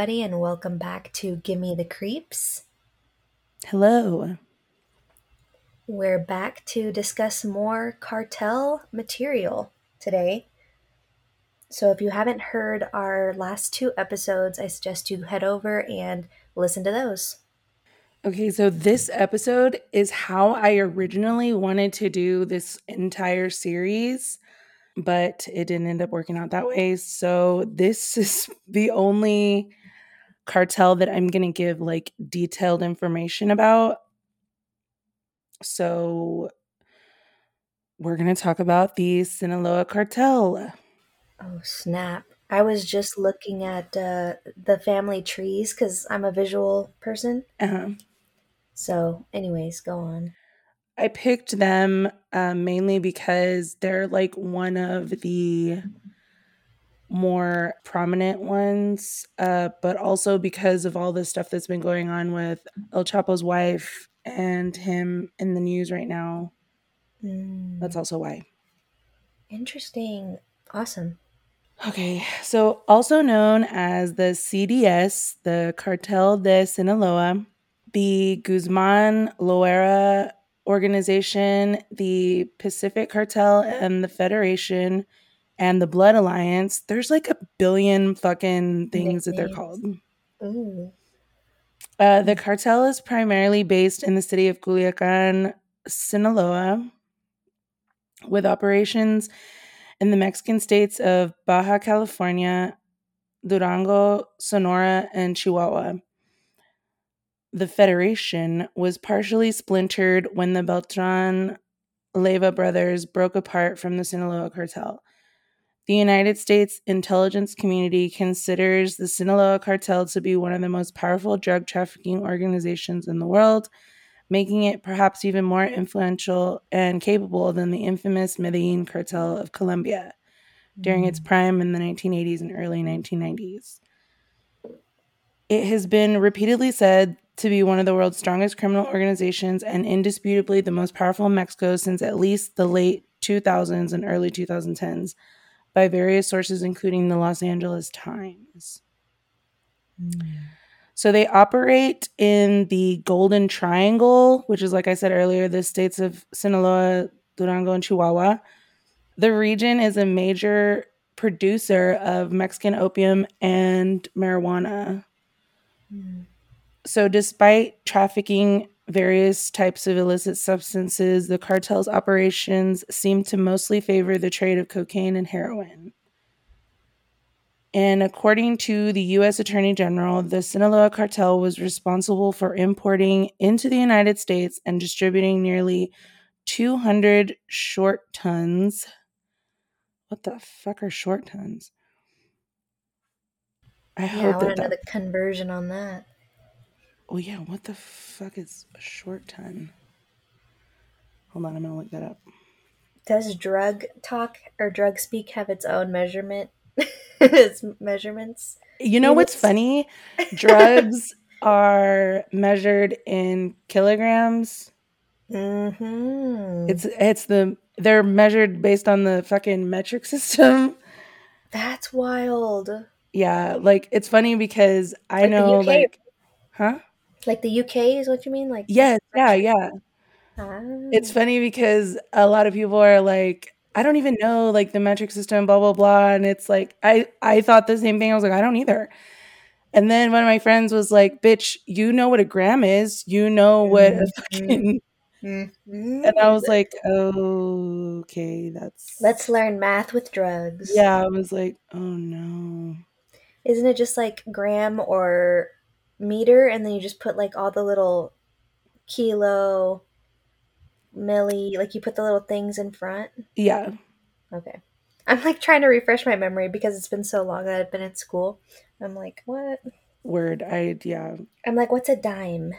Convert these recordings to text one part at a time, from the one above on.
Everybody, and welcome back to Gimme the Creeps. Hello. We're back to discuss more cartel material today. So, if you haven't heard our last two episodes, I suggest you head over and listen to those. Okay, so this episode is how I originally wanted to do this entire series, but it didn't end up working out that way. So, this is the only cartel that I'm going to give like detailed information about. So, we're going to talk about the Sinaloa cartel. Oh, snap. I was just looking at uh, the family trees because I'm a visual person. Uh-huh. So, anyways, go on. I picked them um, mainly because they're like one of the more prominent ones, uh, but also because of all the stuff that's been going on with El Chapo's wife and him in the news right now. Mm, That's also why. interesting. Awesome. Okay, so also known as the CDS, the Cartel de Sinaloa, the Guzman Loera organization, the Pacific Cartel, and the Federation, and the Blood Alliance. There's like a billion fucking things that they're called. Ooh. Uh, the cartel is primarily based in the city of Culiacan, Sinaloa, with operations in the Mexican states of Baja California, Durango, Sonora, and Chihuahua. The Federation was partially splintered when the Beltran Leyva brothers broke apart from the Sinaloa cartel. The United States intelligence community considers the Sinaloa cartel to be one of the most powerful drug trafficking organizations in the world, making it perhaps even more influential and capable than the infamous Medellin cartel of Colombia during its mm. prime in the 1980s and early 1990s. It has been repeatedly said to be one of the world's strongest criminal organizations and indisputably the most powerful in Mexico since at least the late 2000s and early 2010s by various sources, including the Los Angeles Times. So they operate in the Golden Triangle, which is, like I said earlier, the states of Sinaloa, Durango, and Chihuahua. The region is a major producer of Mexican opium and marijuana. Mm. So, despite trafficking various types of illicit substances, the cartel's operations seem to mostly favor the trade of cocaine and heroin. And according to the U.S. Attorney General, the Sinaloa cartel was responsible for importing into the United States and distributing nearly 200 short tons. What the fuck are short tons? I Yeah, I hope want that, know that conversion on that. Oh yeah, what the fuck is a short ton? Hold on, I'm gonna look that up. Does drug talk or drug speak have its own measurement? its measurements? You know what's funny? Drugs are measured in kilograms. Mm-hmm. It's it's the they're measured based on the fucking metric system. That's wild. Yeah, like it's funny because I Like know like huh? Like the UK is what you mean? Like Yes, yeah, yeah. Ah. It's funny because a lot of people are like, I don't even know like the metric system, blah blah blah, and it's like I I thought the same thing. I was like, I don't either. And then one of my friends was like, "Bitch, you know what a gram is? You know what a Mhm. fucking." Mhm. And I was like, "Oh, okay, that's." Let's learn math with drugs. Yeah, I was like, "Oh no." Isn't it just like gram or meter and then you just put like all the little kilo, milli, like you put the little things in front? Yeah, Okay. I'm like trying to refresh my memory because it's been so long that I've been at school. I'm like, what? word. I yeah. I'm like, what's a dime?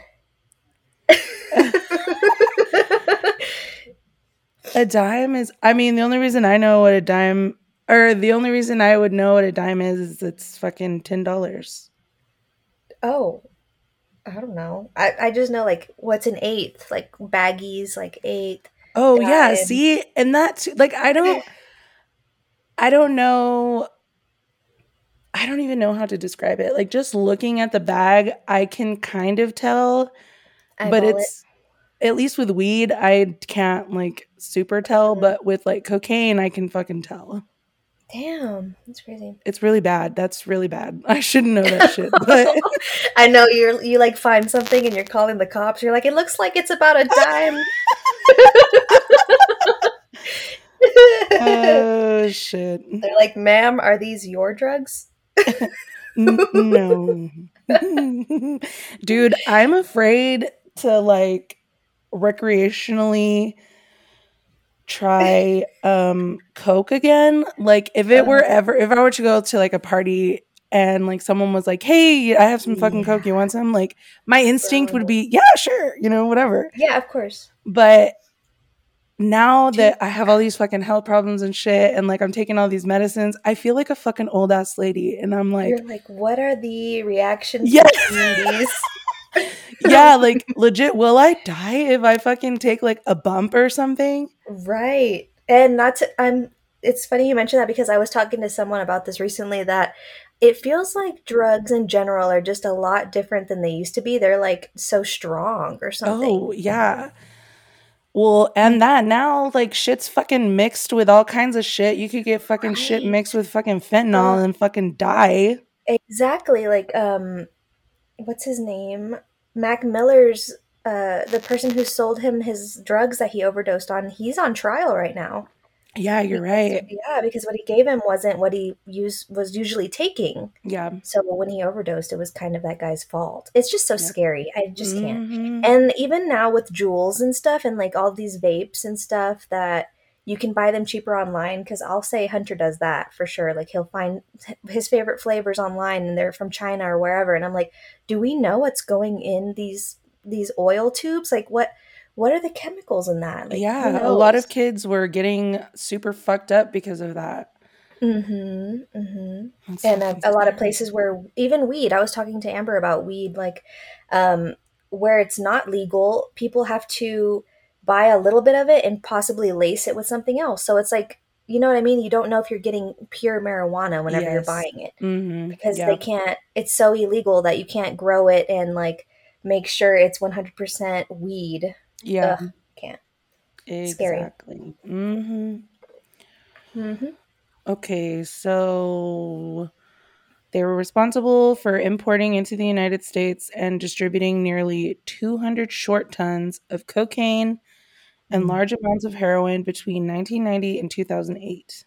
A dime is. I mean, the only reason I know what a dime, or the only reason I would know what a dime is, is it's fucking ten dollars. Oh, I don't know. I, I just know like what's an eighth? Like baggies, like eighth. Oh yeah, see, and that too, like I don't, I don't know. I don't even know how to describe it. Like just looking at the bag, I can kind of tell, but it's at least with weed, I can't like super tell, Mhm. but with like cocaine, I can fucking tell. Damn, that's crazy. It's really bad. That's really bad. I shouldn't know that shit, but I know you're you like find something and you're calling the cops. You're like, it looks like it's about a dime. oh shit. They're like, ma'am, are these your drugs? No. Dude, I'm afraid to like recreationally try um coke again. Like if it were ever if I were to go to like a party and like someone was like, "Hey, I have some fucking coke. You want some?" Like my instinct would be, "Yeah, sure." You know, whatever. Yeah, of course. But now that I have all these fucking health problems and shit and like I'm taking all these medicines, I feel like a fucking old ass lady and I'm like You're like, what are the reactions Yeah. yeah, like legit, will I die if I fucking take like a bump or something? Right. And not to I'm it's funny you mentioned that because I was talking to someone about this recently that it feels like drugs in general are just a lot different than they used to be. They're like so strong or something. Oh, yeah. Well, and that now, like, shit's fucking mixed with all kinds of shit. You could get fucking shit mixed with fucking fentanyl and fucking die. Exactly. Like um what's his name? Mac Miller's uh the person who sold him his drugs that he overdosed on, he's on trial right now. Yeah, you're Because- right. Yeah, because what he gave him wasn't what he used was usually taking. Yeah. So when he overdosed, it was kind of that guy's fault. It's just so Yeah. scary. I just can't. Mhm. And even now with Juuls and stuff, and like all these vapes and stuff that you can buy them cheaper online. Because I'll say Hunter does that for sure. Like he'll find his favorite flavors online, and they're from China or wherever. And I'm like, do we know what's going in these these oil tubes? Like what what are the chemicals in that? Like, yeah, a lot of kids were getting super fucked up because of that. Mm-hmm. Mm-hmm. And a, a lot of places where even weed i was talking to amber about weed like um, where it's not legal people have to buy a little bit of it and possibly lace it with something else so it's like you know what i mean you don't know if you're getting pure marijuana whenever you're buying it Mhm. because they can't it's so illegal that you can't grow it and like make sure it's 100% weed yeah. Ugh, can't. Scary. Exactly. hmm mm-hmm. Okay, so they were responsible for importing into the United States and distributing nearly 200 short tons of cocaine and large amounts of heroin between 1990 and 2008.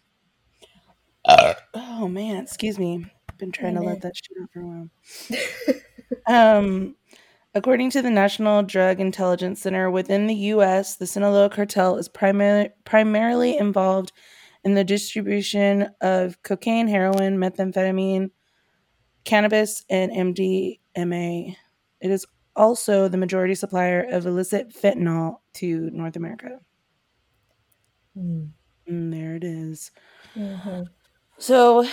oh man, excuse me. I've been trying to let that shit out for a while. Um, according to the National Drug Intelligence Center, within the U.S., the Sinaloa cartel is primar- primarily involved in the distribution of cocaine, heroin, methamphetamine, cannabis, and MDMA. It is also the majority supplier of illicit fentanyl to North America. Mm. And there it is. Mm-hmm. So,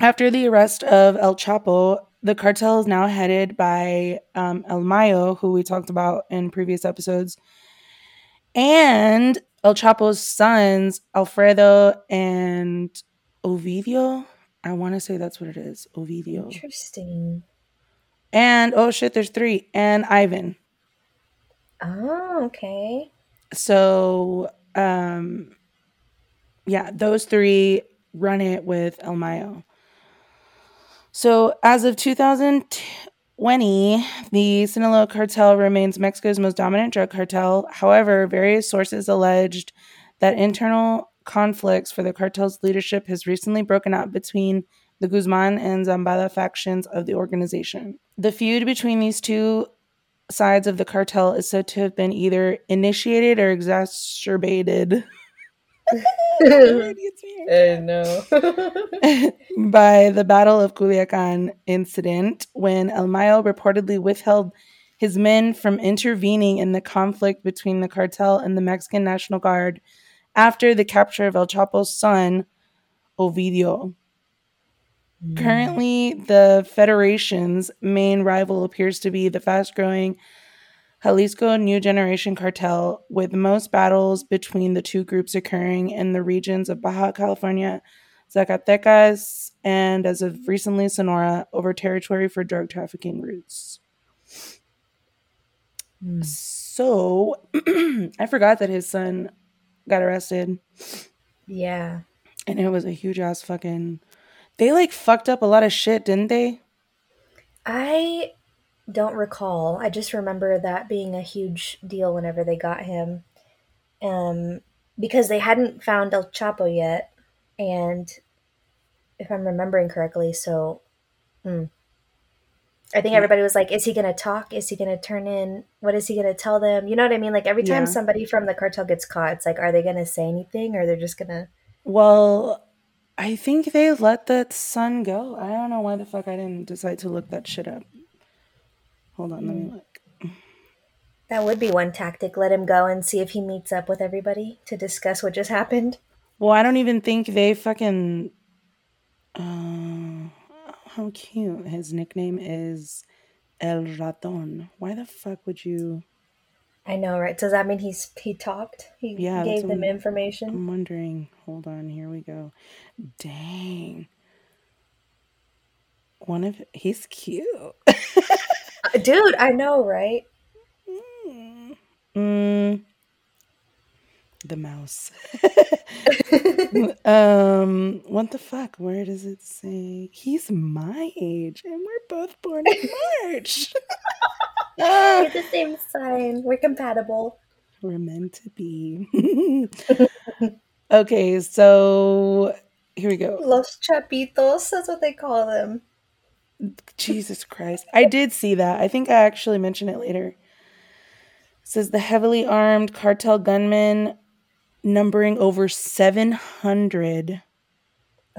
after the arrest of El Chapo, the cartel is now headed by um, El Mayo, who we talked about in previous episodes, and El Chapo's sons, Alfredo and Ovidio. I want to say that's what it is, Ovidio. interesting And oh shit, there's three, and Ivan. oh okay So, um, yeah, those three run it with El Mayo. So, as of 2020, the Sinaloa cartel remains Mexico's most dominant drug cartel. However, various sources alleged that internal conflicts for the cartel's leadership has recently broken out between the Guzman and Zambada factions of the organization. The feud between these two sides of the cartel is said to have been either initiated or exacerbated. Eh, I know. by the Battle of Culiacan incident when El Mayo reportedly withheld his men from intervening in the conflict between the cartel and the Mexican National Guard after the capture of El Chapo's son, Ovidio. Currently, the Federation's main rival appears to be the fast growing Jalisco New Generation Cartel, with most battles between the two groups occurring in the regions of Baja California, Zacatecas, and as of recently, Sonora over territory for drug trafficking routes. Mm. So I forgot that his son got arrested, Yeah. and it was a huge ass fucking. They like fucked up a lot of shit, didn't they? I don't recall. I just remember that being a huge deal whenever they got him. Um, because they hadn't found El Chapo yet. And if I'm remembering correctly, so hmm. I think everybody was like, is he going to talk? Is he going to turn in? What is he going to tell them? You know what I mean? Like every time Yeah. somebody from the cartel gets caught, it's like, are they going to say anything or they're just going to. Well, I think they let that son go. I don't know why the fuck I didn't decide to look that shit up. Hold on, let me look. That would be one tactic. Let him go and see if he meets up with everybody to discuss what just happened. Well, I don't even think they fucking. Uh, how cute. His nickname is El Raton. Why the fuck would you. I know, right? Does that mean he's he talked? He Yeah, that's gave what them I'm- information. I'm wondering. Hold on, here we go. Dang. One of. He's cute. Uh, Dude, I know, right? Mm. The mouse. um, what the fuck? Where does it say? He's my age, and we're both born in March. We're the same sign. We're compatible. we're meant to be. okay, so here we go. Los chapitos, that's what they call them. Jesus Christ. I did see that. I think I actually mentioned it later. It says the heavily armed cartel gunmen numbering over 700 Oh.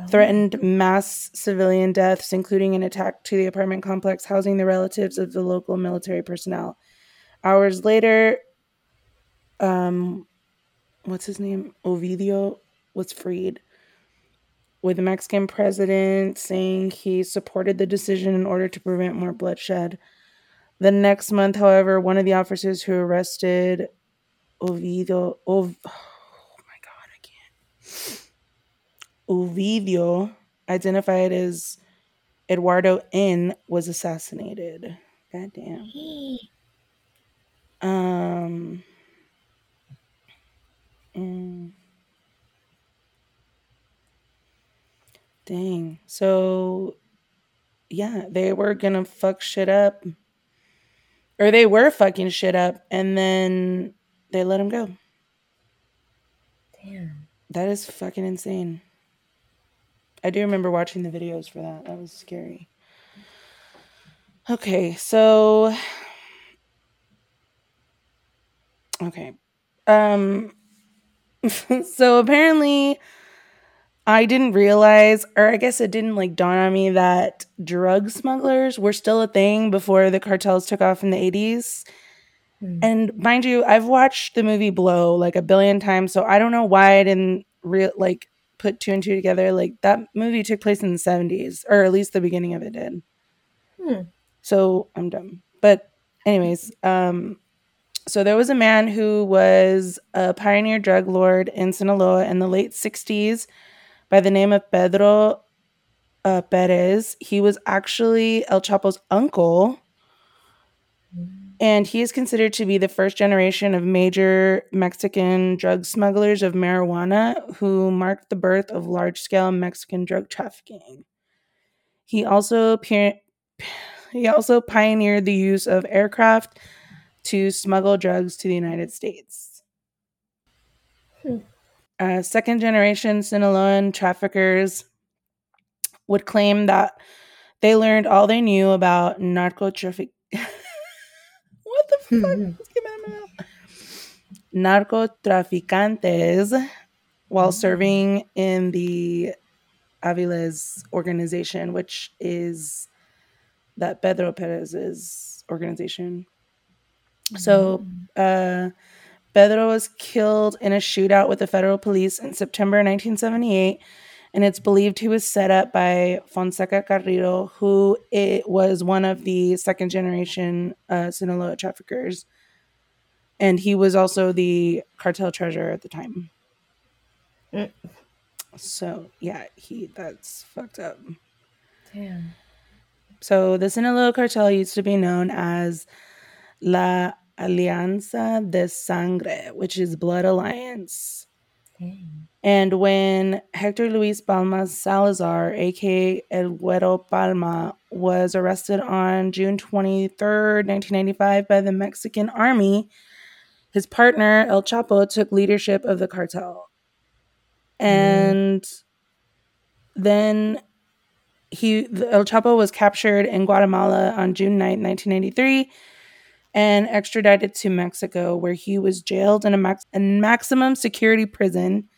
Threatened mass civilian deaths, including an attack to the apartment complex housing the relatives of the local military personnel. Hours later, um, what's his name? Ovidio was freed, with the Mexican president saying he supported the decision in order to prevent more bloodshed. The next month, however, one of the officers who arrested Ovidio, Ov, oh my god, I can't. Ovidio, identified as Eduardo N, was assassinated. God damn. Um. mm. Dang. So, yeah, they were gonna fuck shit up. Or they were fucking shit up, and then they let him go. Damn. That is fucking insane. I do remember watching the videos for that. That was scary. Okay, so okay. Um so apparently I didn't realize or I guess it didn't like dawn on me that drug smugglers were still a thing before the cartels took off in the 80s. Hmm. And mind you, I've watched the movie Blow like a billion times, so I don't know why I didn't real like put two and two together. Like that movie took place in the seventies, or at least the beginning of it did. Hmm. So I'm dumb. But anyways, um, so there was a man who was a pioneer drug lord in Sinaloa in the late '60s by the name of Pedro uh, Perez. He was actually El Chapo's uncle and he is considered to be the first generation of major Mexican drug smugglers of marijuana who marked the birth of large scale Mexican drug trafficking. He also he also pioneered the use of aircraft to smuggle drugs to the United States. Hmm. Uh, second generation Sinaloan traffickers would claim that they learned all they knew about narco traffic. what the fuck? Mhm. Let's get out of my mouth. Mm-hmm. Narcotraficantes while serving in the Aviles organization, which is that Pedro Perez's organization. So uh, Pedro was killed in a shootout with the federal police in September 1978, and it's believed he was set up by Fonseca Carrillo, who it was one of the second generation uh, Sinaloa traffickers, and he was also the cartel treasurer at the time. Mm. So yeah, he that's fucked up. Damn. So the Sinaloa cartel used to be known as La Alianza de Sangre, which is Blood Alliance. Dang. And when Hector Luis Palma Salazar, aka El Güero Palma, was arrested on June 23rd, 1995, by the Mexican army, his partner, El Chapo, took leadership of the cartel. Mm-hmm. And then he El Chapo was captured in Guatemala on June 9, 1993 and extradited to Mexico where he was jailed in a, max- a maximum security prison.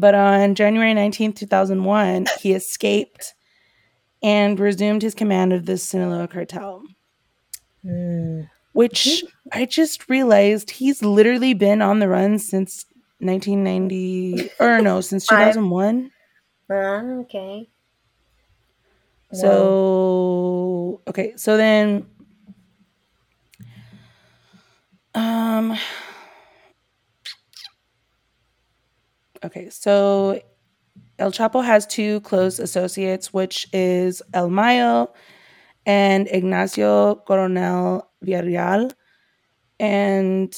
But on January 19th, 2001, he escaped and resumed his command of the Sinaloa cartel, Mm. which I just realized he's literally been on the run since 1990 or no, since 2001. Ah, okay. So okay, so then um okay, so El Chapo has two close associates, which is El Mayo and Ignacio Coronel Villarreal. And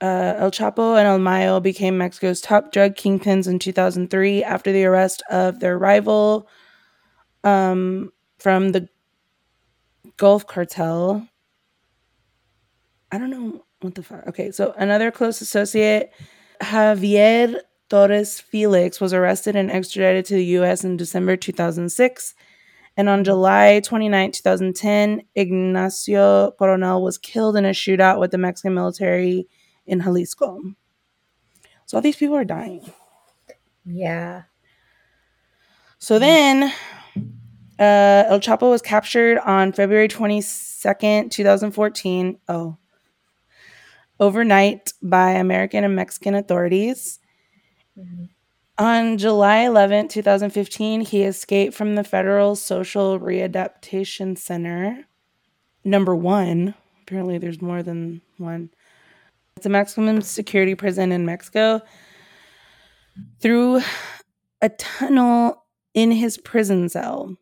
uh, El Chapo and El Mayo became Mexico's top drug kingpins in 2003 after the arrest of their rival um, from the Gulf Cartel. I don't know what the fuck. Okay, so another close associate, Javier Torres Felix, was arrested and extradited to the U.S. in December 2006. And on July 29, 2010, Ignacio Coronel was killed in a shootout with the Mexican military in Jalisco. So all these people are dying. Yeah. So then, uh, El Chapo was captured on February 22nd, 2014. Oh, overnight by American and Mexican authorities. Mhm. On July 11, 2015, he escaped from the Federal Social Readaptation Center. Number one. Apparently, there's more than one. It's a maximum security prison in Mexico. Through a tunnel in his prison cell.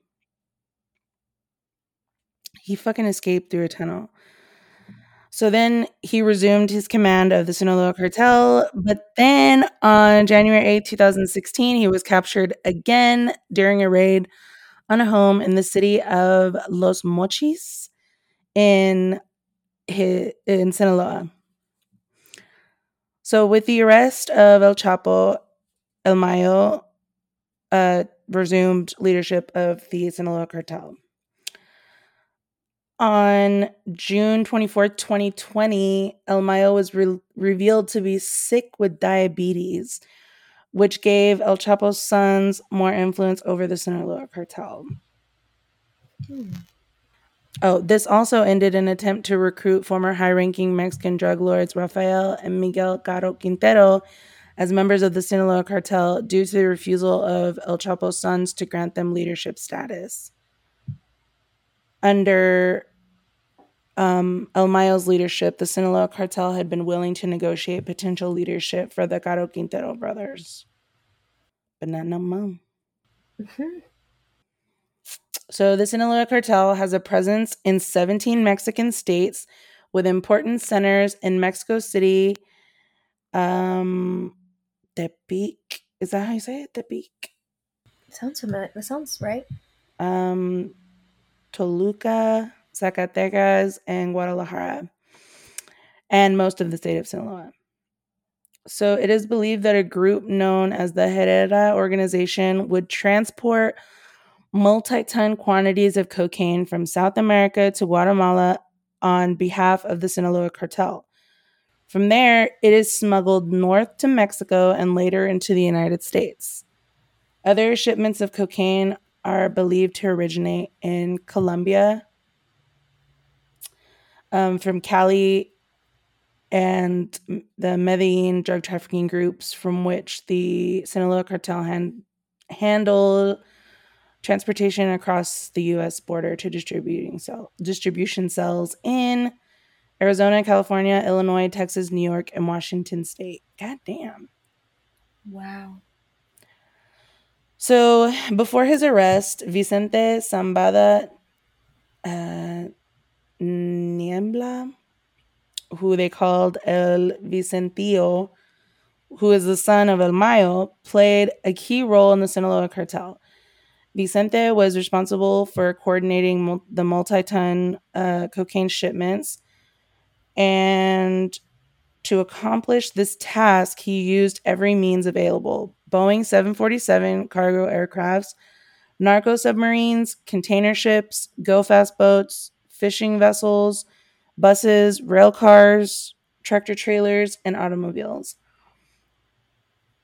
He fucking escaped through a tunnel. So then he resumed his command of the Sinaloa cartel. But then on January 8, 2016, he was captured again during a raid on a home in the city of Los Mochis in, hi- in Sinaloa. So with the arrest of El Chapo, El Mayo uh, resumed leadership of the Sinaloa cartel. On June 24, 2020, El Mayo was re- revealed to be sick with diabetes, which gave El Chapo's sons more influence over the Sinaloa cartel. Hmm. Oh, this also ended an attempt to recruit former high ranking Mexican drug lords Rafael and Miguel Caro Quintero as members of the Sinaloa cartel due to the refusal of El Chapo's sons to grant them leadership status. Under um, El Mayo's leadership, the Sinaloa cartel had been willing to negotiate potential leadership for the Caro Quintero brothers. But not no more. Mhm. So the Sinaloa cartel has a presence in 17 Mexican states with important centers in Mexico City, um, Tepic. Is that how you say it? Tepic. Sounds familiar. That sounds right. Um, Toluca, Zacatecas, and Guadalajara, and most of the state of Sinaloa. So it is believed that a group known as the Herrera organization would transport multi ton quantities of cocaine from South America to Guatemala on behalf of the Sinaloa cartel. From there, it is smuggled north to Mexico and later into the United States. Other shipments of cocaine are believed to originate in Colombia, um, from Cali and the Medellin drug trafficking groups from which the Sinaloa cartel hand, handled transportation across the U.S. border to distributing cell, distribution cells in Arizona, California, Illinois, Texas, New York, and Washington State. God damn. Wow. So before his arrest, Vicente Zambada uh, Niembla, who they called El Vicentillo, who is the son of El Mayo, played a key role in the Sinaloa cartel. Vicente was responsible for coordinating mul- the multi ton uh, cocaine shipments. And to accomplish this task, he used every means available Boeing 747 cargo aircrafts, narco submarines, container ships, go fast boats, fishing vessels, buses, rail cars, tractor trailers, and automobiles.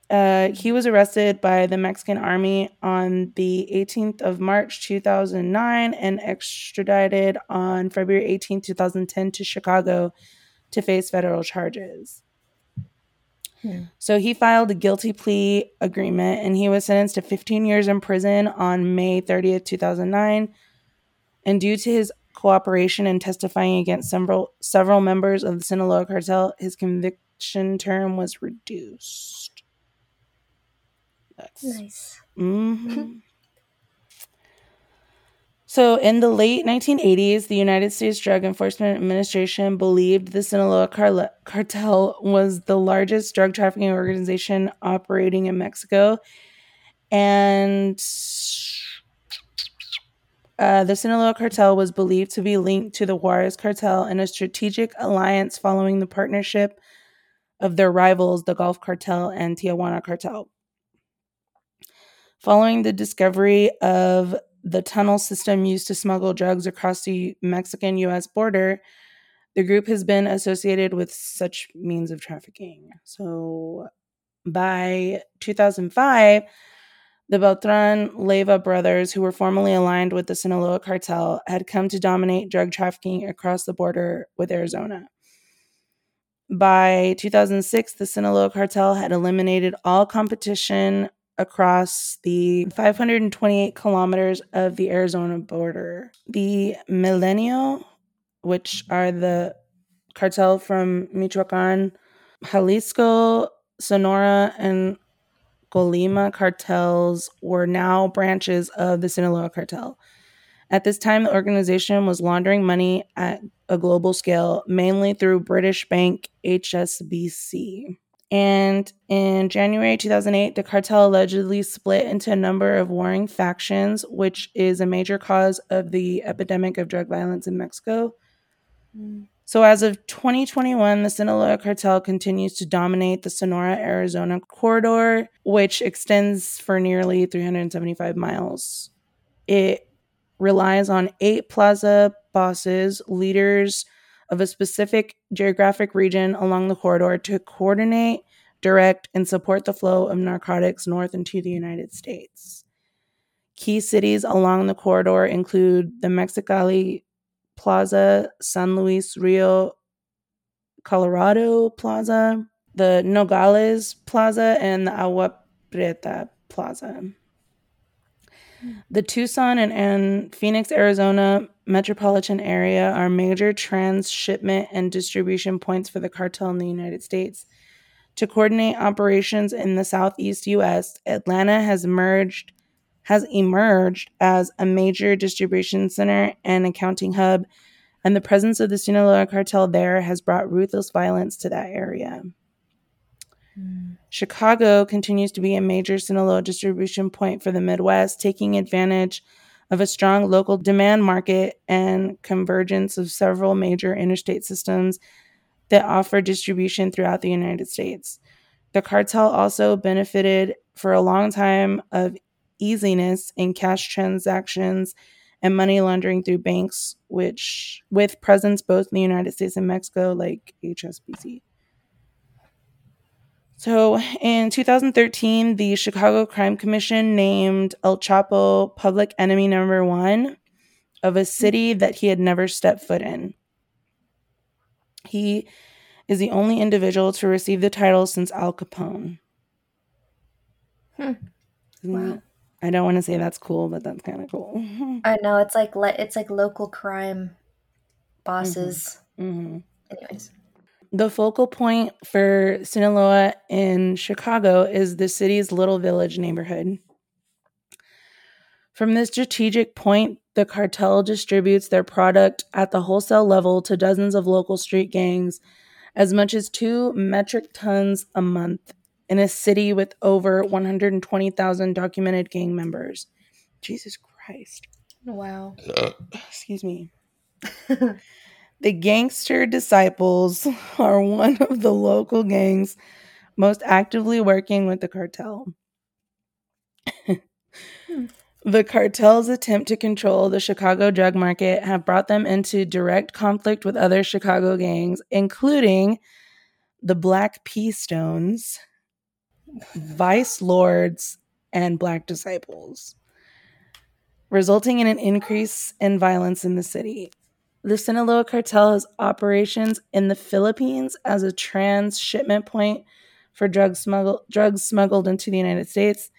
Uh, he was arrested by the Mexican army on the 18th of March 2009 and extradited on February 18, 2010 to Chicago to face federal charges. Hmm. So he filed a guilty plea agreement and he was sentenced to 15 years in prison on May 30th, 2009. And due to his cooperation and testifying against several several members of the Sinaloa cartel, his conviction term was reduced. That's Nice. Mhm. so, in the late 1980s, the United States Drug Enforcement Administration believed the Sinaloa cartel was the largest drug trafficking organization operating in Mexico. And uh, the Sinaloa cartel was believed to be linked to the Juarez cartel in a strategic alliance following the partnership of their rivals, the Gulf cartel and Tijuana cartel. Following the discovery of the tunnel system used to smuggle drugs across the Mexican US border, the group has been associated with such means of trafficking. So by 2005, the Beltran Leyva brothers, who were formerly aligned with the Sinaloa cartel, had come to dominate drug trafficking across the border with Arizona. By 2006, the Sinaloa cartel had eliminated all competition across the 528 kilometers of the Arizona border. The Milenio, which are the cartel from Michoacan, Jalisco, Sonora, and Colima cartels were now branches of the Sinaloa cartel. At this time, the organization was laundering money at a global scale, mainly through British bank HSBC. And in January 2008, the cartel allegedly split into a number of warring factions, which is a major cause of the epidemic of drug violence in Mexico. Mm. So, as of 2021, the Sinaloa cartel continues to dominate the Sonora Arizona corridor, which extends for nearly 375 miles. It relies on eight plaza bosses, leaders of a specific geographic region along the corridor to coordinate, direct, and support the flow of narcotics north into the United States. Key cities along the corridor include the Mexicali Plaza, San Luis Rio Colorado Plaza, the Nogales Plaza, and the Agua Prieta Plaza. The Tucson and, and Phoenix, Arizona metropolitan area are major transshipment and distribution points for the cartel in the United States. To coordinate operations in the southeast US, Atlanta has merged has emerged as a major distribution center and accounting hub, and the presence of the Sinaloa cartel there has brought ruthless violence to that area. Mm. Chicago continues to be a major Sinaloa distribution point for the Midwest, taking advantage of a strong local demand market and convergence of several major interstate systems that offer distribution throughout the United States. The cartel also benefited for a long time of easiness in cash transactions and money laundering through banks, which with presence both in the United States and Mexico, like HSBC. So in 2013, the Chicago Crime Commission named El Chapo public enemy number one of a city that he had never stepped foot in. He is the only individual to receive the title since Al Capone. Hmm. Wow. I don't want to say that's cool, but that's kind of cool. I know it's like le- it's like local crime bosses. hmm Anyways. The focal point for Sinaloa in Chicago is the city's Little Village neighborhood. From this strategic point, the cartel distributes their product at the wholesale level to dozens of local street gangs, as much as two metric tons a month in a city with over 120,000 documented gang members. Jesus Christ. Wow. Uh, Excuse me. the Gangster Disciples are one of the local gangs most actively working with the cartel. Hmm. The cartel's attempt to control the Chicago drug market have brought them into direct conflict with other Chicago gangs, including the Black P Stones, Vice Lords, and Black Disciples, resulting in an increase in violence in the city. The Sinaloa cartel has operations in the Philippines as a transshipment point for drug smuggle, drugs smuggled into the United States.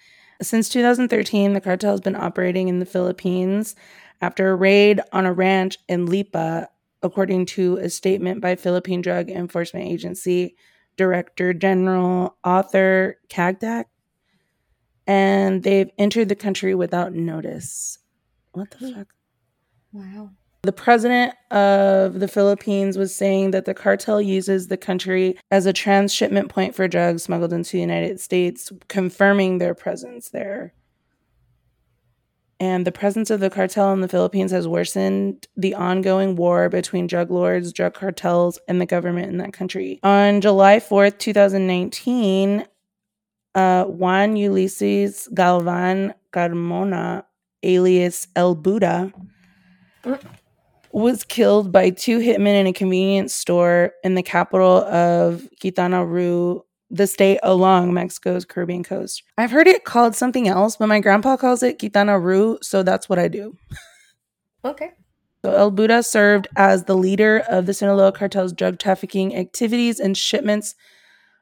Since 2013, the cartel has been operating in the Philippines after a raid on a ranch in Lipa, according to a statement by Philippine Drug Enforcement Agency Director General Arthur Cacdac. And they've entered the country without notice. What the hmm. fuck? Wow. The president of the Philippines was saying that the cartel uses the country as a transshipment point for drugs smuggled into the United States, confirming their presence there. And the presence of the cartel in the Philippines has worsened the ongoing war between drug lords, drug cartels, and the government in that country. On July 4th, 2019, uh, Juan Ulysses Galvan Carmona, alias El Buda, was killed by two hitmen in a convenience store in the capital of Quintana Roo, the state along Mexico's Caribbean coast. I've heard it called something else, but my grandpa calls it Quintana Roo, so that's what I do. Okay. So El Buda served as the leader of the Sinaloa cartel's drug trafficking activities and shipments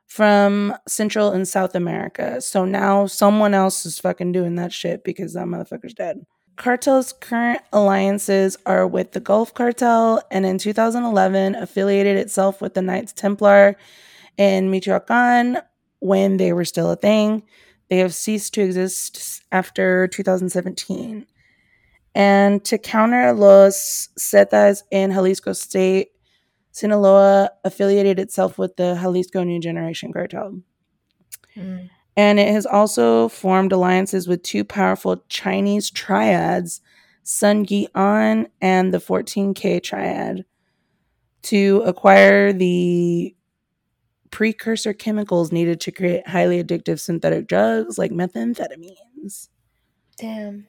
from Central and South America. So now someone else is fucking doing that shit because that motherfucker's dead. Cartel's current alliances are with the Gulf Cartel and in 2011 affiliated itself with the Knights Templar in Michoacan when they were still a thing. They have ceased to exist after 2017. And to counter Los Zetas in Jalisco State, Sinaloa affiliated itself with the Jalisco New Generation Cartel. Mm. And it has also formed alliances with two powerful Chinese triads, Sun Yee On and the 14K triad, to acquire the precursor chemicals needed to create highly addictive synthetic drugs like methamphetamines. Damn.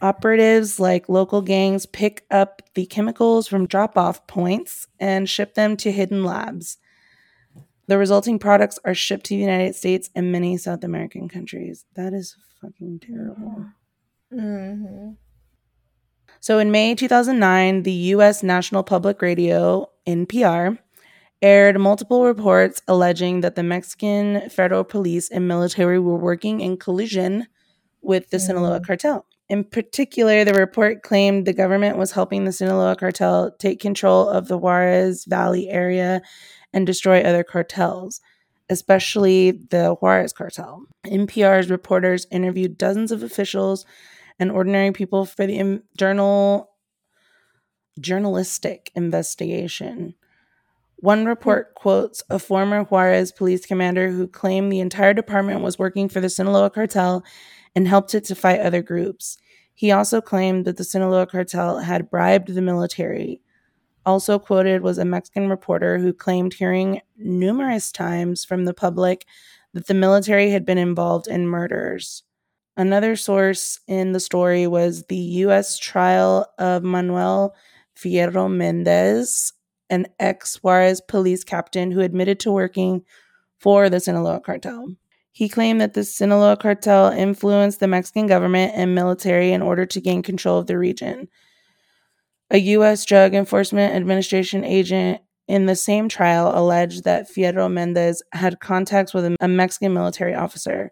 Operatives like local gangs pick up the chemicals from drop off points and ship them to hidden labs. The resulting products are shipped to the United States and many South American countries. That is fucking terrible. Mm-hmm. So in May 2009, the US National Public Radio, NPR, aired multiple reports alleging that the Mexican federal police and military were working in collusion with the Sinaloa Mm. cartel. In particular, the report claimed the government was helping the Sinaloa cartel take control of the Juarez Valley area and destroy other cartels, especially the Juarez cartel. NPR's reporters interviewed dozens of officials and ordinary people for the im- journal journalistic investigation. One report quotes a former Juarez police commander who claimed the entire department was working for the Sinaloa cartel and helped it to fight other groups. He also claimed that the Sinaloa cartel had bribed the military. Also quoted was a Mexican reporter who claimed hearing numerous times from the public that the military had been involved in murders. Another source in the story was the U.S. trial of Manuel Fierro Mendez, an ex Juarez police captain who admitted to working for the Sinaloa cartel. He claimed that the Sinaloa cartel influenced the Mexican government and military in order to gain control of the region. A U.S. Drug Enforcement Administration agent in the same trial alleged that Fierro Mendez had contacts with a Mexican military officer.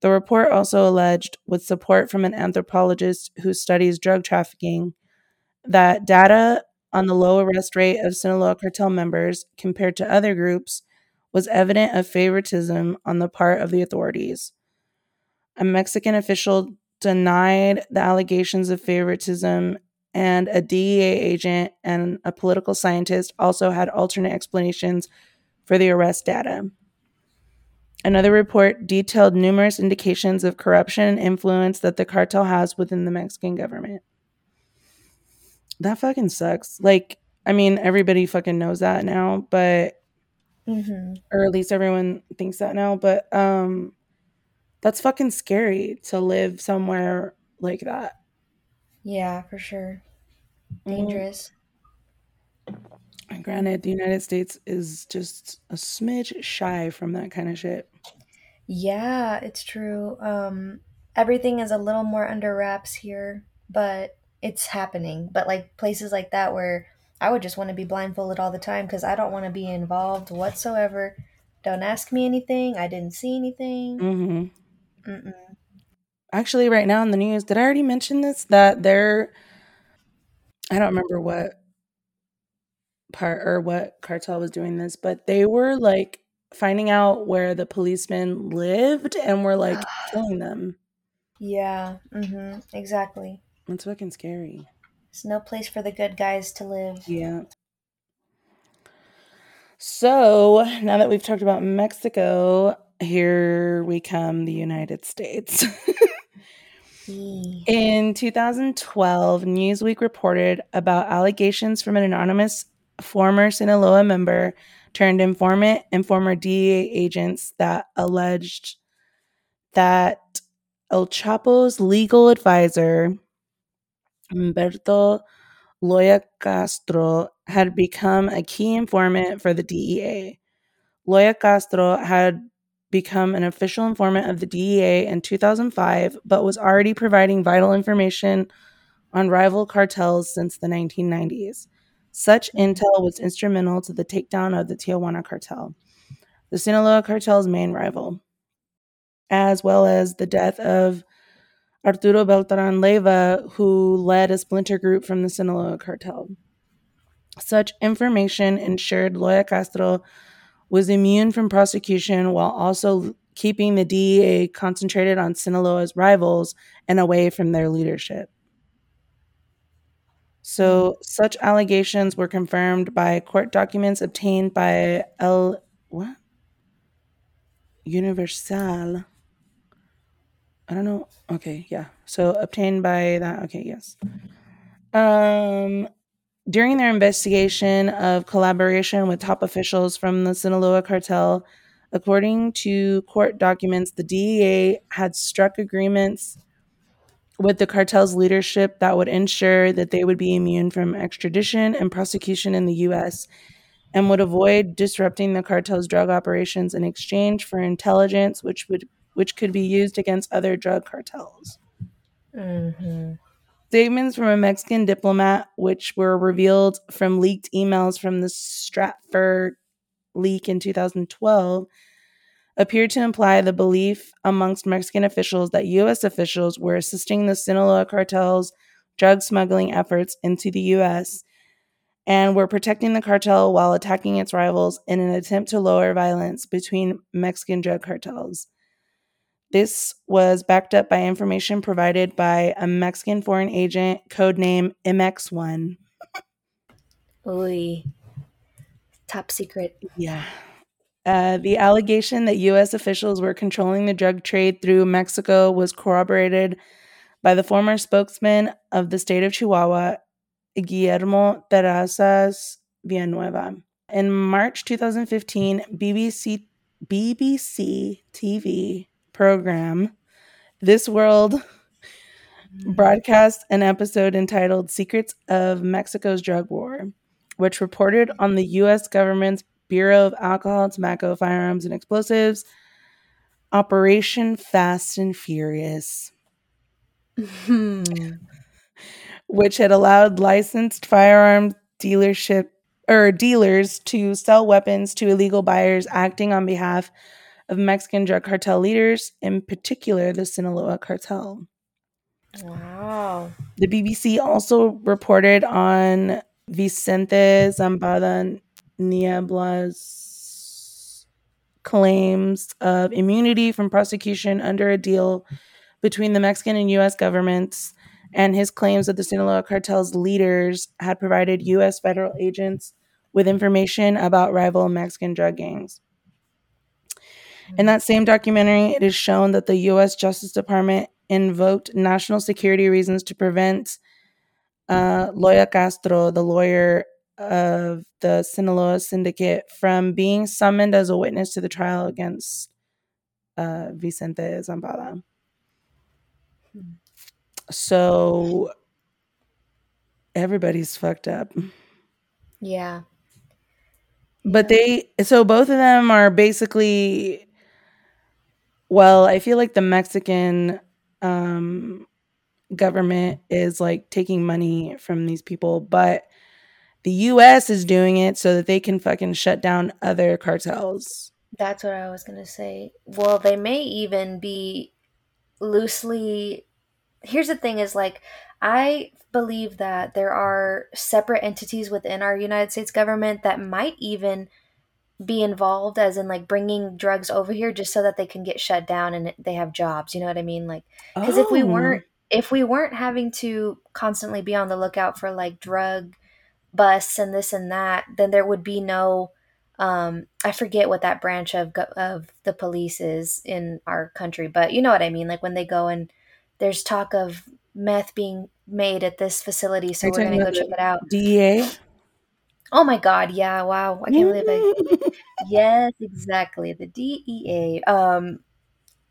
The report also alleged, with support from an anthropologist who studies drug trafficking, that data on the low arrest rate of Sinaloa cartel members compared to other groups was evident of favoritism on the part of the authorities. A Mexican official denied the allegations of favoritism, and a DEA agent and a political scientist also had alternate explanations for the arrest data. Another report detailed numerous indications of corruption and influence that the cartel has within the Mexican government. That fucking sucks. Like, I mean, everybody fucking knows that now, but Mm-hmm. or at least everyone thinks that now, but um that's fucking scary to live somewhere like that. Yeah, for sure. Mm. Dangerous. And Granted, the United States is just a smidge shy from that kind of shit. Yeah, it's true. Um, everything is a little more under wraps here, but it's happening. But like places like that where I would just want to be blindfolded all the time because I don't want to be involved whatsoever. Don't ask me anything. I didn't see anything. hmm Mm-mm. Actually, right now in the news, did I already mention this? That they're, I don't remember what part or what cartel was doing this, but they were like finding out where the policemen lived and were like killing them. Yeah, mm-hmm, exactly. It's fucking scary. It's no place for the good guys to live. Yeah. So now that we've talked about Mexico, here we come, the United States. In 2012, Newsweek reported about allegations from an anonymous former Sinaloa member turned informant and former DEA agents that alleged that El Chapo's legal advisor, Humberto Loya Castro, had become a key informant for the DEA. Loya Castro had become an official informant of the DEA in 2005, but was already providing vital information on rival cartels since the 1990s. Such mm-hmm. intel was instrumental to the takedown of the Tijuana cartel, the Sinaloa cartel's main rival, as well as the death of Arturo Beltran Leyva, who led a splinter group from the Sinaloa cartel. Such information ensured Loya Castro was immune from prosecution while also keeping the DEA concentrated on Sinaloa's rivals and away from their leadership. So, such allegations were confirmed by court documents obtained by El what Universal. I don't know. Okay, yeah. So obtained by that. Okay, yes. Um, during their investigation of collaboration with top officials from the Sinaloa cartel, according to court documents, the DEA had struck agreements with the cartel's leadership that would ensure that they would be immune from extradition and prosecution in the US and would avoid disrupting the cartel's drug operations in exchange for intelligence which would which could be used against other drug cartels. Mm-hmm. Statements from a Mexican diplomat, which were revealed from leaked emails from the Stratfor leak in 2012, appeared to imply the belief amongst Mexican officials that U.S. officials were assisting the Sinaloa cartel's drug smuggling efforts into the U.S. and were protecting the cartel while attacking its rivals in an attempt to lower violence between Mexican drug cartels. This was backed up by information provided by a Mexican foreign agent, codename MX1. Oy. Top secret. Yeah. Uh, the allegation that U.S. officials were controlling the drug trade through Mexico was corroborated by the former spokesman of the state of Chihuahua, Guillermo Terrazas Villanueva. In March 2015, BBC BBC TV program This World broadcast an episode entitled Secrets of Mexico's Drug War, which reported on the U.S. government's Bureau of Alcohol, Tobacco, Firearms, and Explosives, Operation Fast and Furious, Hmm. which had allowed licensed firearm dealership or dealers to sell weapons to illegal buyers acting on behalf of Mexican drug cartel leaders, in particular the Sinaloa cartel. Wow. The BBC also reported on Vicente Zambada Niebla's claims of immunity from prosecution under a deal between the Mexican and US governments and his claims that the Sinaloa cartel's leaders had provided US federal agents with information about rival Mexican drug gangs. In that same documentary, it is shown that the US Justice Department invoked national security reasons to prevent uh, Loya Castro, the lawyer of the Sinaloa syndicate, from being summoned as a witness to the trial against uh, Vicente Zambada. So everybody's fucked up. Yeah. But they, so both of them are basically, well, I feel like the Mexican um, government is like taking money from these people, but the US is doing it so that they can fucking shut down other cartels. That's what I was going to say. Well, they may even be loosely. Here's the thing is like, I believe that there are separate entities within our United States government that might even be involved as in like bringing drugs over here just so that they can get shut down and they have jobs you know what i mean like because if we Oh. weren't if we weren't having to constantly be on the lookout for like drug busts and this and that then there would be no um i forget what that branch of of the police is in our country but you know what i mean like when they go and there's talk of meth being made at this facility so we're gonna go check it out DEA? Oh my god yeah wow i can't believe i Yes, exactly. The DEA. Um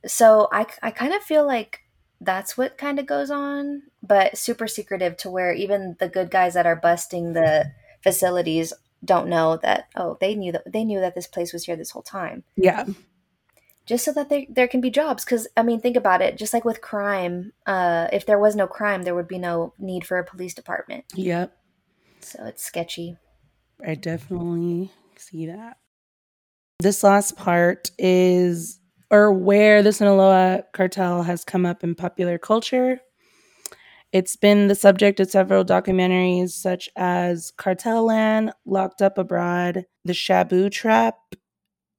so I I kind of feel like that's what kind of goes on, but super secretive to where even the good guys that are busting the facilities don't know that oh, they knew that they knew that this place was here this whole time. yeah. Just so that there there can be jobs cuz I mean think about it, just like with crime, uh if there was no crime, there would be no need for a police department. Yep. So it's sketchy. I definitely see that. This last part is, or where the Sinaloa cartel has come up in popular culture. It's been the subject of several documentaries, such as Cartel Land, Locked Up Abroad, The Shabu Trap,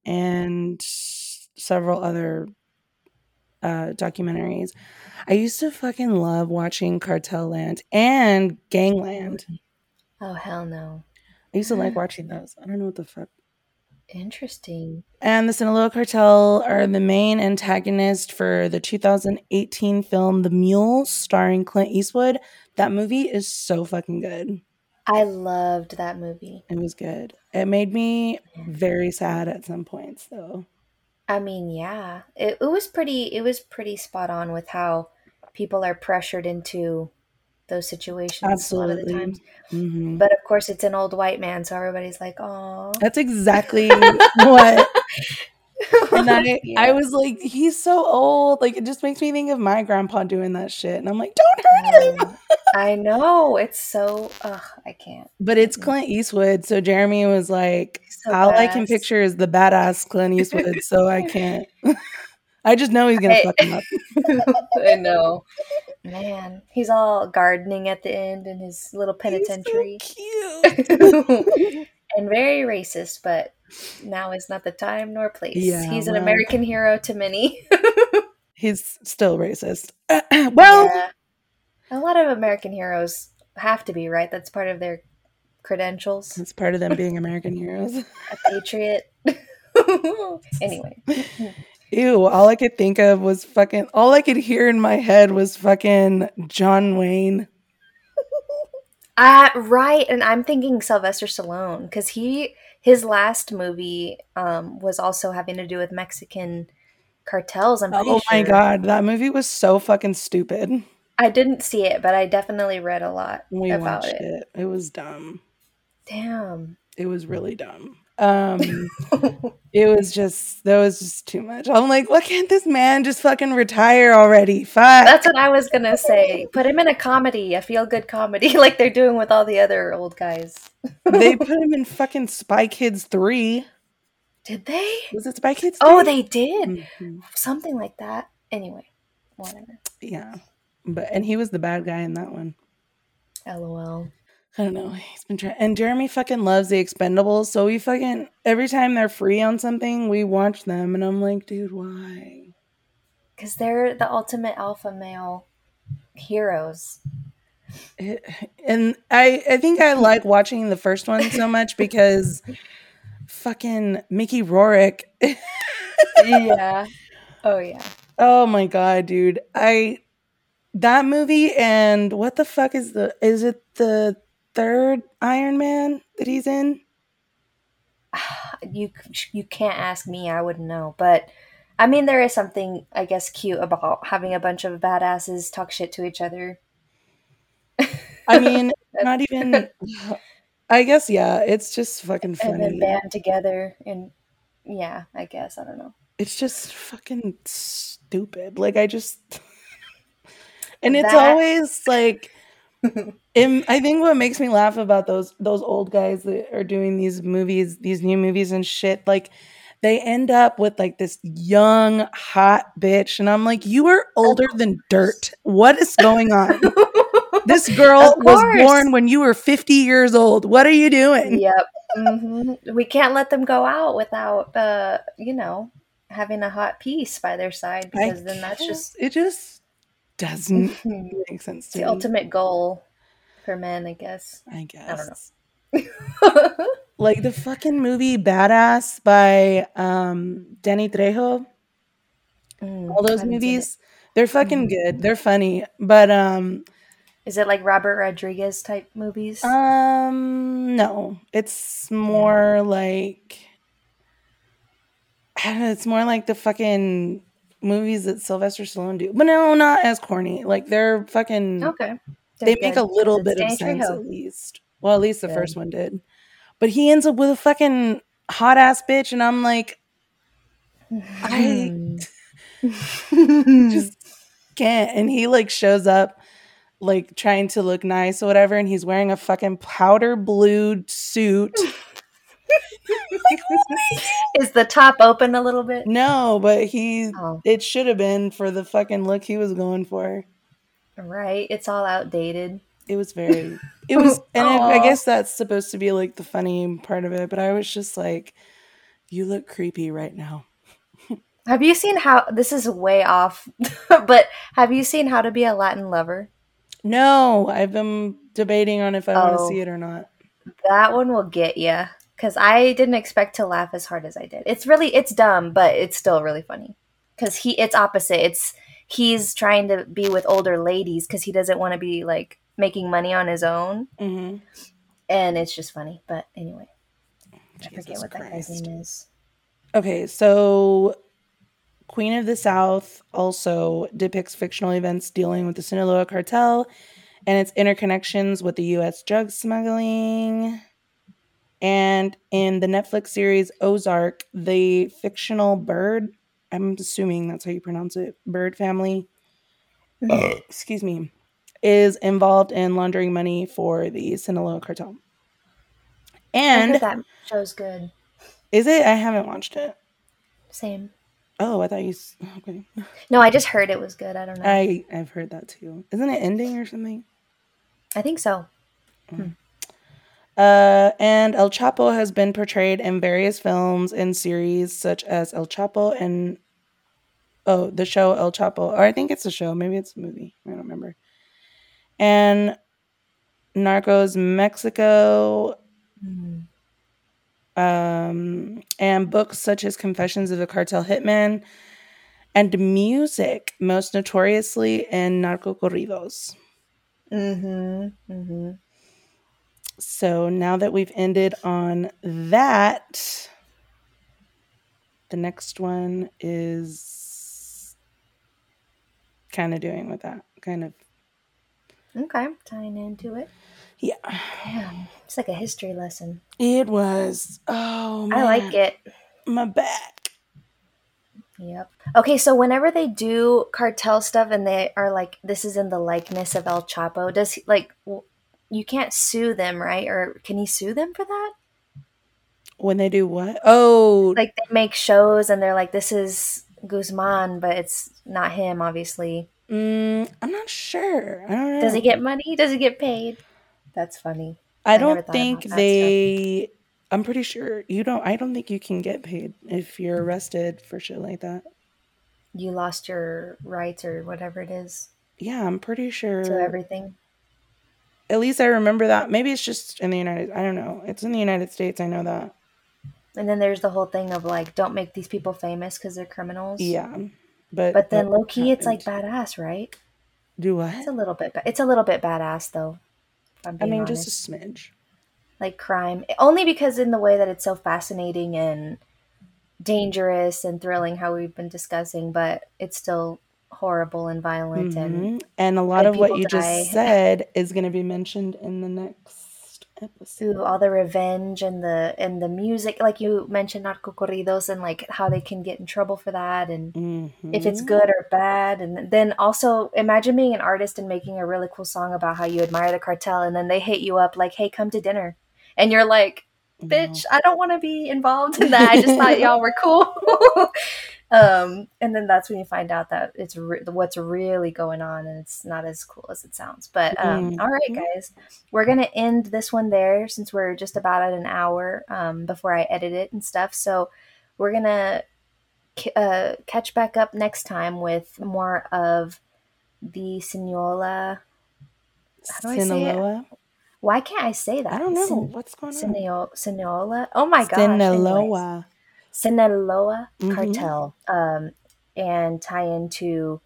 and several other uh, documentaries. I used to fucking love watching Cartel Land and Gangland. Oh hell no. I used to like mm-hmm. watching those. I don't know what the fuck. Interesting. And the Sinaloa Cartel are the main antagonist for the 2018 film The Mule, starring Clint Eastwood. That movie is so fucking good. I loved that movie. It was good. It made me very sad at some points, though. I mean, yeah, it, it was pretty. It was pretty spot on with how people are pressured into those situations a lot of the Absolutely. times. hmm But of course, it's an old white man, so everybody's like, "Oh." That's exactly what. And I, Yeah. I was like, he's so old. Like, it just makes me think of my grandpa doing that shit. And I'm like, don't hurt him. I know it's so. Ugh, I can't. But it's Clint Eastwood. So Jeremy was like, So all I can picture is the badass Clint Eastwood. so I can't. I just know he's going to Hey. fuck him up. I know, man. He's all gardening at the end in his little penitentiary. He's so cute. and very racist, but now is not the time nor place. Yeah, He's an. American hero to many. he's still racist. well, Yeah. a lot of American heroes have to be right. That's part of their credentials. it's part of them being American heroes. A patriot. anyway, Ew, all I could think of was fucking, all I could hear in my head was fucking John Wayne. uh, right, and I'm thinking Sylvester Stallone because he his last movie um, was also having to do with Mexican cartels. I'm pretty Oh my sure. God. That movie was so fucking stupid. I didn't see it, but I definitely read a lot We about watched it. it. It was dumb. Damn. It was really dumb. Um, it was just that was just too much. I'm like, why can't this man just fucking retire already? Fuck. That's what I was gonna say. Put him in a comedy, a feel good comedy, like they're doing with all the other old guys. they put him in fucking Spy Kids three. Did they? Was it Spy Kids? Oh, they did. Mhm. Something like that. Anyway, whatever. Yeah, but and he was the bad guy in that one. LOL. I don't know. He's been trying, and Jeremy fucking loves the Expendables. So we fucking every time they're free on something, we watch them, and I'm like, dude, why? because they're the ultimate alpha male heroes. It- and I I think I like watching the first one so much because fucking Mickey Rourke. yeah. Oh yeah. oh my god, dude. I that movie and what the fuck is the is it the third Iron Man that he's in? You you can't ask me. I wouldn't know. But I mean, there is something I guess cute about having a bunch of badasses talk shit to each other. I mean, not even I guess yeah, it's just fucking and then band together and yeah, I guess I don't know. It's just fucking stupid. Like I just and it's That- always like im- I think what makes me laugh about those those old guys that are doing these movies, these new movies and shit, like they end up with like this young hot bitch and I'm like, "You are older than dirt. What is going on?" This girl was born when you were 50 years old. What are you doing? yep. hmm We can't let them go out without, uh, you know, having a hot piece by their side I because then that's just it just doesn't the make sense to me. The ultimate goal for men, I guess. I guess. I don't know. Like the fucking movie Badass by um Danny Trejo. Mm, All those I haven't seen movies, they're fucking Mhm. good. They're funny. But um. Is it like Robert Rodriguez type movies? um no. It's more like I don't know, it's more like the fucking movies that Sylvester Stallone do. But no, not as corny. Like they're fucking okay. they They're make a little It's bit of sense at least. Well, at least the Good. first one did. But he ends up with a fucking hot ass bitch, and I'm like, I hmm. just can't. And he like shows up like trying to look nice or whatever, and he's wearing a fucking powder blue suit. Is the top open a little bit? no, but he Oh, it should have been for the fucking look he was going for. right. It's all outdated. It was very it was and I, I guess that's supposed to be like the funny part of it, but I was just like, you look creepy right now. Have you seen how this is way off, but have you seen How to Be a Latin Lover? No, I've been debating on if I want to Oh. see it or not. That one will get you because I didn't expect to laugh as hard as I did. It's really it's dumb, but it's still really funny because he it's opposite. It's he's trying to be with older ladies because he doesn't want to be like making money on his own, hmm and it's just funny. But anyway, I forget Jesus what that guy's name is. Okay, so Queen of the South also depicts fictional events dealing with the Sinaloa cartel and its interconnections with the U.S. drug smuggling. And in the Netflix series Ozark, the fictional Byrde, I'm assuming that's how you pronounce it, Byrde family, uh. excuse me, is involved in laundering money for the Sinaloa cartel. I And that show's good. is it? I haven't watched it. Same. Oh, I thought you. s- Okay, No, I just heard it was good. I don't know. I, I I've heard that too. Isn't it ending or something? I think so. Hmm. Hmm. Uh, and El Chapo has been portrayed in various films and series such as El Chapo and oh, the show El Chapo, or I think it's a show, maybe it's a movie. I don't remember. And Narcos Mexico, Mm. um, and books such as Confessions of a Cartel Hitman, and music, most notoriously in Narco Corridos. Mm-hmm. Mm-hmm. So now that we've ended on that, the next one is kind of doing with that. Kind of, Okay, tying into it. yeah. Damn, it's like a history lesson. It was, oh, man. I like it. My back. Yep. Okay, so whenever they do cartel stuff and they are like, this is in the likeness of El Chapo, does he, like, you can't sue them, right? Or can he sue them for that? When they do what? Oh, Like, they make shows and they're like, this is Guzman, but it's not him, obviously. mm, I'm not sure. I don't know. Does he get money? Does he get paid? That's funny. I I don't think they. I'm pretty sure you don't. I don't think you can get paid if you're arrested for shit like that. you lost your rights or whatever it is Yeah, I'm pretty sure. to everything. At least I remember that. Maybe it's just in the United. I don't know. It's in the United States. I know that. And then there's the whole thing of like, don't make these people famous because they're criminals. Yeah, but But then low key, it's like badass, right? do what? It's a little bit. Ba- it's a little bit badass though. I mean, honest. just a smidge. like crime, only because in the way that it's so fascinating and dangerous and thrilling, how we've been discussing, but it's still horrible and violent and Mhm. And a lot of what you die. just said is going to be mentioned in the next episode. Ooh, all the revenge and the and the music, like you mentioned, narco corridos and like how they can get in trouble for that, and if it's Mhm. good or bad, and then also imagine being an artist and making a really cool song about how you admire the cartel, and then they hit you up like, "Hey, come to dinner," and you're like, "Bitch, I don't want to be involved in that. I just thought y'all were cool." um, and then that's when you find out that it's re- what's really going on, and it's not as cool as it sounds. But um, all right, guys, we're gonna end this one there since we're just about at an hour um, before I edit it and stuff. So we're gonna c- uh, catch back up next time with more of the Sinaloa. How do I say it? Sinaloa. Why can't I say that? I don't know Sin- what's going on. Sinaloa. Oh my gosh. anyways. Sinaloa. Mhm. cartel um, and tie into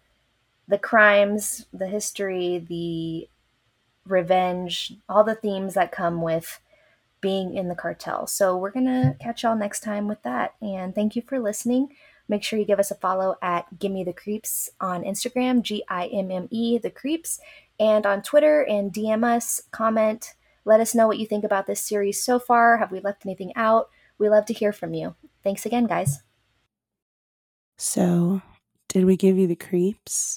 the crimes, the history, the revenge, all the themes that come with being in the cartel. So we're going to catch y'all next time with that. And thank you for listening. Make sure you give us a follow at Gimme the Creeps on Instagram, G I M M E, the Creeps, and on Twitter and DM us, comment, let us know what you think about this series so far. Have we left anything out? We love to hear from you. Thanks again, guys. So, did we give you the creeps?